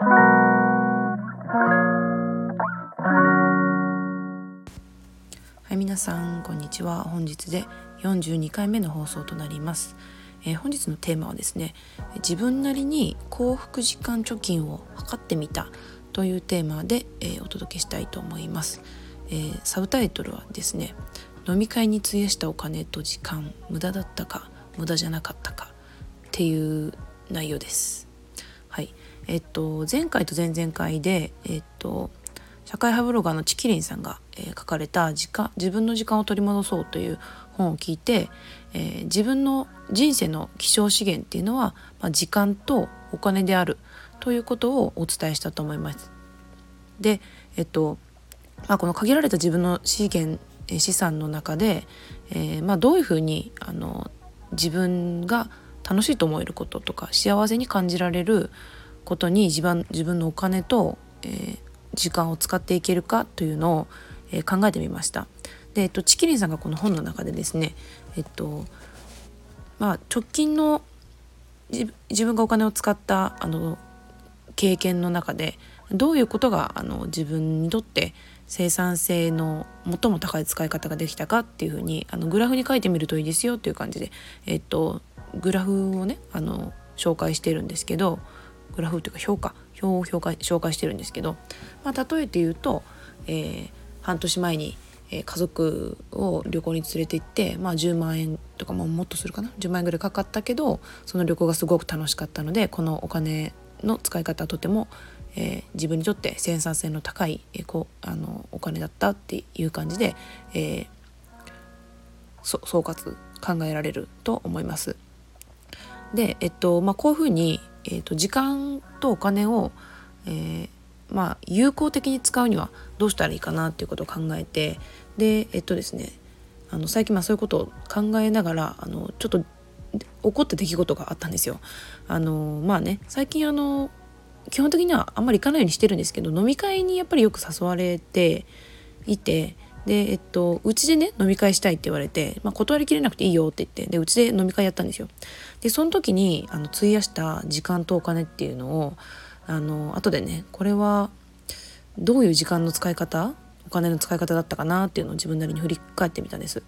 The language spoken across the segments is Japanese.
はい皆さんこんにちは。本日で42回目の放送となります、えー、本日のテーマはですね自分なりに幸福時間貯金を測ってみたというテーマで、えー、お届けしたいと思います、えー、サブタイトルはですね飲み会に費やしたお金と時間無駄だったか無駄じゃなかったかっていう内容です。えっと前回と前々回でえっと社会派ブロガーのチキリンさんが、えー、書かれた時間「自分の時間を取り戻そう」という本を聞いて、えー、自分の人生の希少資源っていうのは、まあ、時間とお金であるということをお伝えしたと思います。で、えっとまあ、この限られた自分の資源資産の中で、えー、まあ、どういうふうにあの自分が楽しいと思えることとか幸せに感じられることに自分自分のお金と、えー、時間を使っていけるかというのを、えー、考えてみました。で、えっと、チキリンさんがこの本の中でですね、えっとまあ、直近の自分がお金を使ったあの経験の中でどういうことがあの自分にとって生産性の最も高い使い方ができたかっていうふうにあのグラフに書いてみるといいですよっていう感じで、えっと、グラフをねあの紹介してるんですけどグラフっていうか評価表を評価紹介してるんですけど、まあ、例えて言うと、えー、半年前に、家族を旅行に連れて行って、まあ、10万円とかももっとするかな？10万円ぐらいかかったけどその旅行がすごく楽しかったのでこのお金の使い方はとても、えー、自分にとって生産性の高い、えー、こあのお金だったっていう感じで、えー、総括考えられると思います。で、えっとまあ、こういうふうにえーと、時間とお金を、えー、まあ、有効的に使うにはどうしたらいいかなっていうことを考えてでえっとですねあの最近まあそういうことを考えながらあのちょっと起こった出来事があったんですよ。あのまあね最近あの基本的にはあんまり行かないようにしてるんですけど飲み会にやっぱりよく誘われていてでえっとうちでね飲み会したいって言われて、まあ、断りきれなくていいよって言ってでうちで飲み会やったんですよ。でその時にあの費やした時間とお金っていうのをあの後でねこれはどういう時間の使い方お金の使い方だったかなっていうのを自分なりに振り返ってみたんです。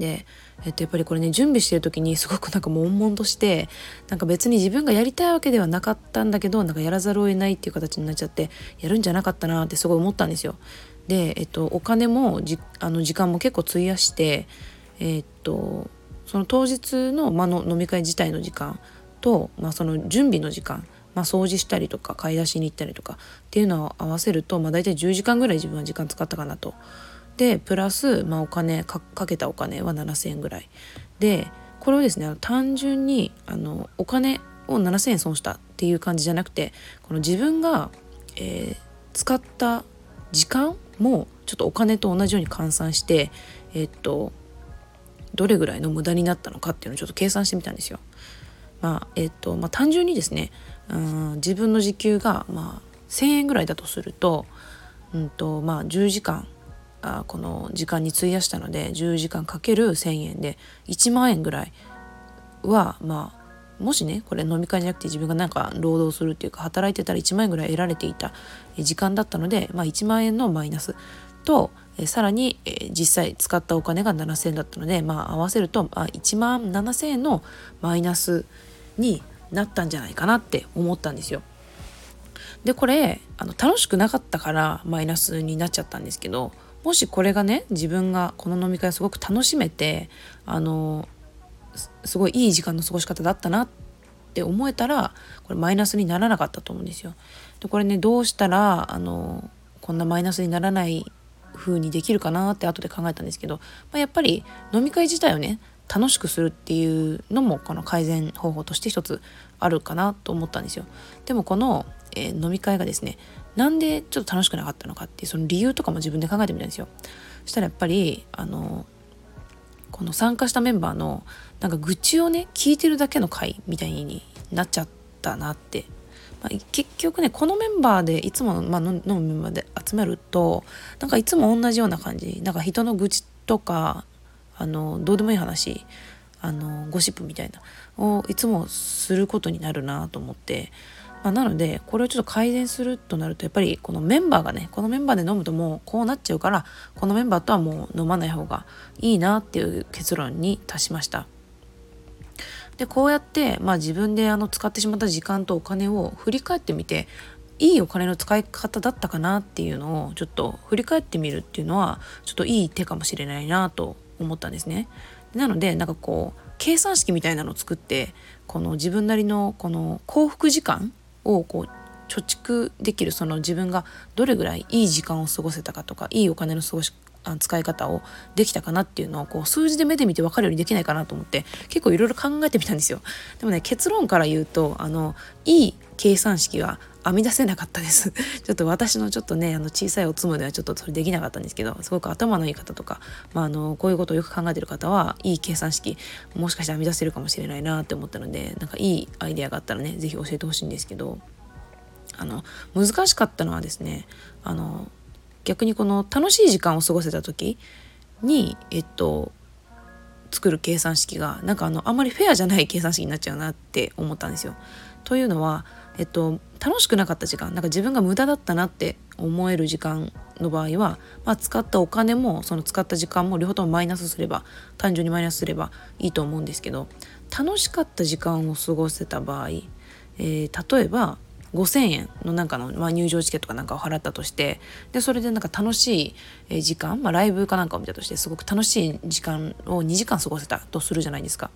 で、えっと、やっぱりこれね準備してる時にすごくなんか悶々としてなんか別に自分がやりたいわけではなかったんだけどなんかやらざるを得ないっていう形になっちゃってやるんじゃなかったなってすごい思ったんですよ。で、えっと、お金もじあの時間も結構費やしてえっとその当日の,、まの飲み会自体の時間と、まあ、その準備の時間、まあ、掃除したりとか買い出しに行ったりとかっていうのを合わせると、まあ、大体10時間ぐらい自分は時間使ったかなと。でプラス、まあ、お金かけたお金は7,000円ぐらいでこれをですね単純にあのお金を7,000円損したっていう感じじゃなくてこの自分が、えー、使った時間もちょっとお金と同じように換算してえ、っとどれぐらいの無駄になったのかっていうのをちょっと計算してみたんですよ。まあえっとまあ、単純にですねうん自分の時給が、まあ、1,000円ぐらいだとすると,、うんとまあ、10時間あこの時間に費やしたので10時間かける1,000円で1万円ぐらいはまあもしねこれ飲み会じゃなくて自分がなんか労働するっていうか働いてたら1万円ぐらい得られていた時間だったので、まあ、1万円のマイナスとえさらに、え実際使ったお金が7,000円だったので、まあ、合わせると、あ、1万7,000円のマイナスになったんじゃないかなって思ったんですよ。でこれあの楽しくなかったからマイナスになっちゃったんですけどもしこれがね自分がこの飲み会をすごく楽しめてあのすごいいい時間の過ごし方だったなって思えたらこれマイナスにならなかったと思うんですよ。でこれねどうしたらあのこんなマイナスにならない風にできるかなって後で考えたんですけど、まあ、やっぱり飲み会自体をね楽しくするっていうのもこの改善方法として一つあるかなと思ったんですよ。でもこの、えー、飲み会がですねなんでちょっと楽しくなかったのかっていうその理由とかも自分で考えてみたんですよ。そしたらやっぱりあのこの参加したメンバーのなんか愚痴をね聞いてるだけの会みたいになっちゃったなって。まあ、結局ねこのメンバーでいつも、まあ、飲むメンバーで集まるとなんかいつも同じような感じ。なんか人の愚痴とかあのどうでもいい話あのゴシップみたいなをいつもすることになるなと思って。まあ、なのでこれをちょっと改善するとなるとやっぱりこのメンバーがねこのメンバーで飲むともうこうなっちゃうからこのメンバーとはもう飲まない方がいいなっていう結論に達しました。でこうやって、まあ、自分であの使ってしまった時間とお金を振り返ってみていいお金の使い方だったかなっていうのをちょっと振り返ってみるっていうのはちょっといい手かもしれないなと思ったんですね。なのでなんかこう計算式みたいなのを作ってこの自分なりのこの幸福時間をこう貯蓄できるその自分がどれぐらいいい時間を過ごせたかとかいいお金の過ごし使い方をできたかなっていうのをこう数字で目で見て分かるようにできないかなと思って結構いろいろ考えてみたんですよ。でもね結論から言うとあのいい計算式は編み出せなかったです ちょっと私のちょっとねあの小さいおつむではちょっとそれできなかったんですけどすごく頭のいい方とか、まあ、あのこういうことをよく考えてる方はいい計算式もしかして編み出せるかもしれないなって思ったのでなんかいいアイデアがあったらね是非教えてほしいんですけどあの難しかったのはですねあの逆にこの楽しい時間を過ごせた時にえっと作る計算式がなんかあのあんまりフェアじゃない計算式になっちゃうなって思ったんですよ。というのは、えっと、楽しくなかった時間なんか自分が無駄だったなって思える時間の場合は、まあ、使ったお金もその使った時間も両方ともマイナスすれば単純にマイナスすればいいと思うんですけど楽しかった時間を過ごせた場合、えー、例えば5,000円のなんかの、まあ、入場チケットかなんかを払ったとしてでそれでなんか楽しい時間、まあ、ライブかなんかを見たとしてすごく楽しい時間を2時間過ごせたとするじゃないですか。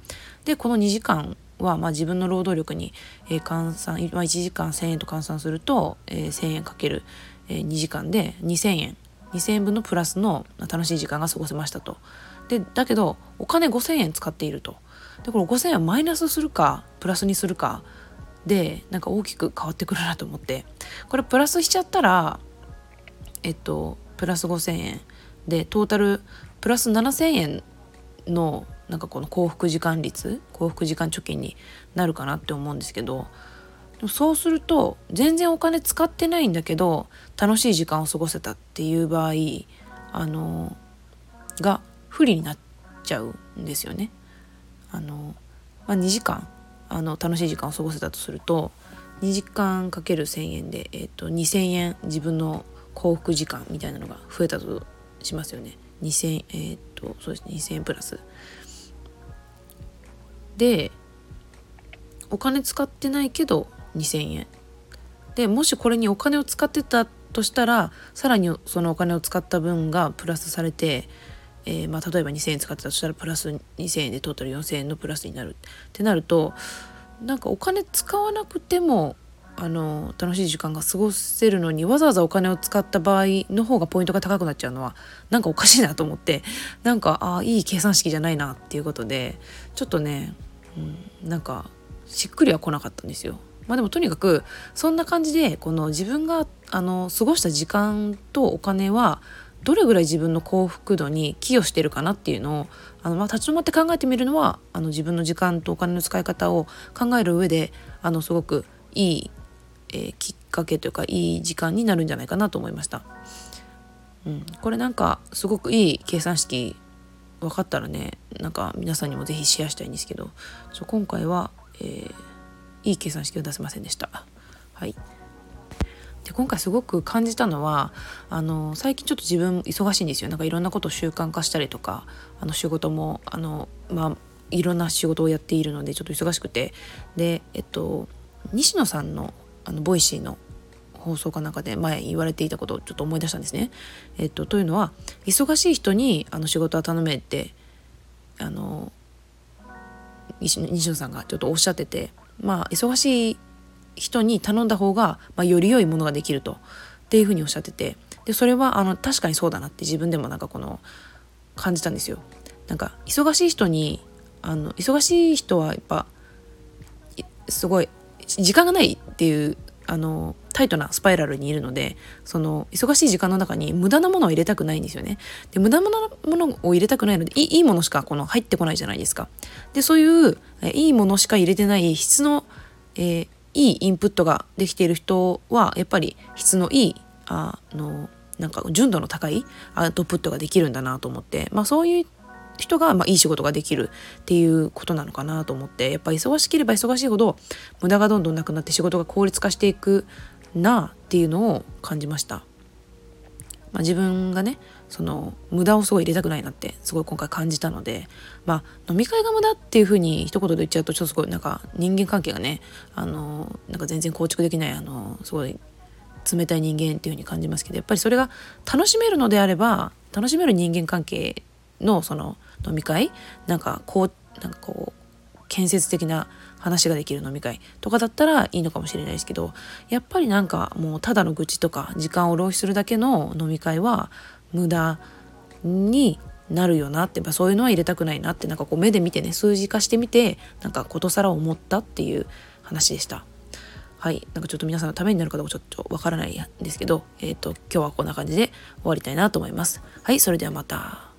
でこの2時間は、まあ、自分の労働力に、え、換算、まあ、1時間1,000円と換算すると、えー、1,000円かける、えー、2時間で2,000円2,000円分のプラスの楽しい時間が過ごせましたと。でだけどお金5,000円使っていると。でこれ5,000円マイナスするかプラスにするかでなんか大きく変わってくるなと思ってこれプラスしちゃったらえっとプラス5,000円でトータルプラス7,000円のなんかこの幸福時間率幸福時間貯金になるかなって思うんですけどそうすると全然お金使ってないんだけど楽しい時間を過ごせたっていう場合あのが不利になっちゃうんですよね。あのまあ、2時間あの楽しい時間を過ごせたとすると2時間かける1,000円で、えーと、2,000円自分の幸福時間みたいなのが増えたとしますよね。2,000えっ、とそうですね2,000円プラス。でお金使ってないけど2,000円。でもしこれにお金を使ってたとしたらさらにそのお金を使った分がプラスされてえー、まあ、例えば2,000円使ってたとしたらプラス2,000円でトータル4,000円のプラスになるってなるとなんかお金使わなくてもあの楽しい時間が過ごせるのにわざわざお金を使った場合の方がポイントが高くなっちゃうのはなんかおかしいなと思ってなんかああいい計算式じゃないなっていうことでちょっとね、うん、なんかしっくりは来なかったんですよ。まあでもとにかくそんな感じでこの自分があの過ごした時間とお金はどれぐらい自分の幸福度に寄与してるかなっていうのをあの、まあ、立ち止まって考えてみるのはあの自分の時間とお金の使い方を考える上であのすごくいい、えー、きっかけというかいい時間になるんじゃないかなと思いました。うん、これなんかすごくいい計算式分かったらねなんか皆さんにも是非シェアしたいんですけど今回は、えー、いい計算式を出せませんでした。はいで今回すごく感じたのはあの最近ちょっと自分忙しいんですよなんかいろんなことを習慣化したりとかあの仕事もあのまあいろんな仕事をやっているのでちょっと忙しくてでえっと西野さんのあのボイシーの放送かなんかで前言われていたことをちょっと思い出したんですね。えっと、というのは忙しい人にあの仕事は頼めってあの西野さんがちょっとおっしゃっててまあ忙しい人に頼んだ方が、まあ、より良いものができるとっていうふうにおっしゃっててでそれはあの確かにそうだなって自分でもなんかこの感じたんですよ。なんか忙しい人にあの忙しい人はやっぱすごい時間がないっていうあのタイトなスパイラルにいるのでその忙しい時間の中に無駄なものを入れたくないんですよね。で無駄なものを入れたくないのでいいいものしかこの入ってこないじゃないですか。でそういういいものしか入れてない質の、えー、いいインプットができている人はやっぱり質のいいあのなんか純度の高いアウトプットができるんだなと思って、まあ、そういう人が、まあ、いい仕事ができるっていうことなのかなと思ってやっぱ忙しければ忙しいほど無駄がどんどんなくなって仕事が効率化していくなっていうのを感じました。まあ、自分がねその無駄をすごい入れたくないなってすごい今回感じたのでまあ飲み会が無駄っていうふうに一言で言っちゃうとちょっとすごいなんか人間関係がねあのなんか全然構築できないあのすごい冷たい人間っていうふうに感じますけどやっぱりそれが楽しめるのであれば楽しめる人間関係のその飲み会なんかこうなんかこう建設的な話ができる飲み会とかだったらいいのかもしれないですけどやっぱりなんかもうただの愚痴とか時間を浪費するだけの飲み会は無駄になるよなってやっぱそういうのは入れたくないなってなんかこう目で見てね数字化してみてなんかことさら思ったっていう話でした。はい、なんかちょっと皆さんのためになるかどうかちょっとわからないんですけど、えっ、ー、と今日はこんな感じで終わりたいなと思います。はい、それではまた。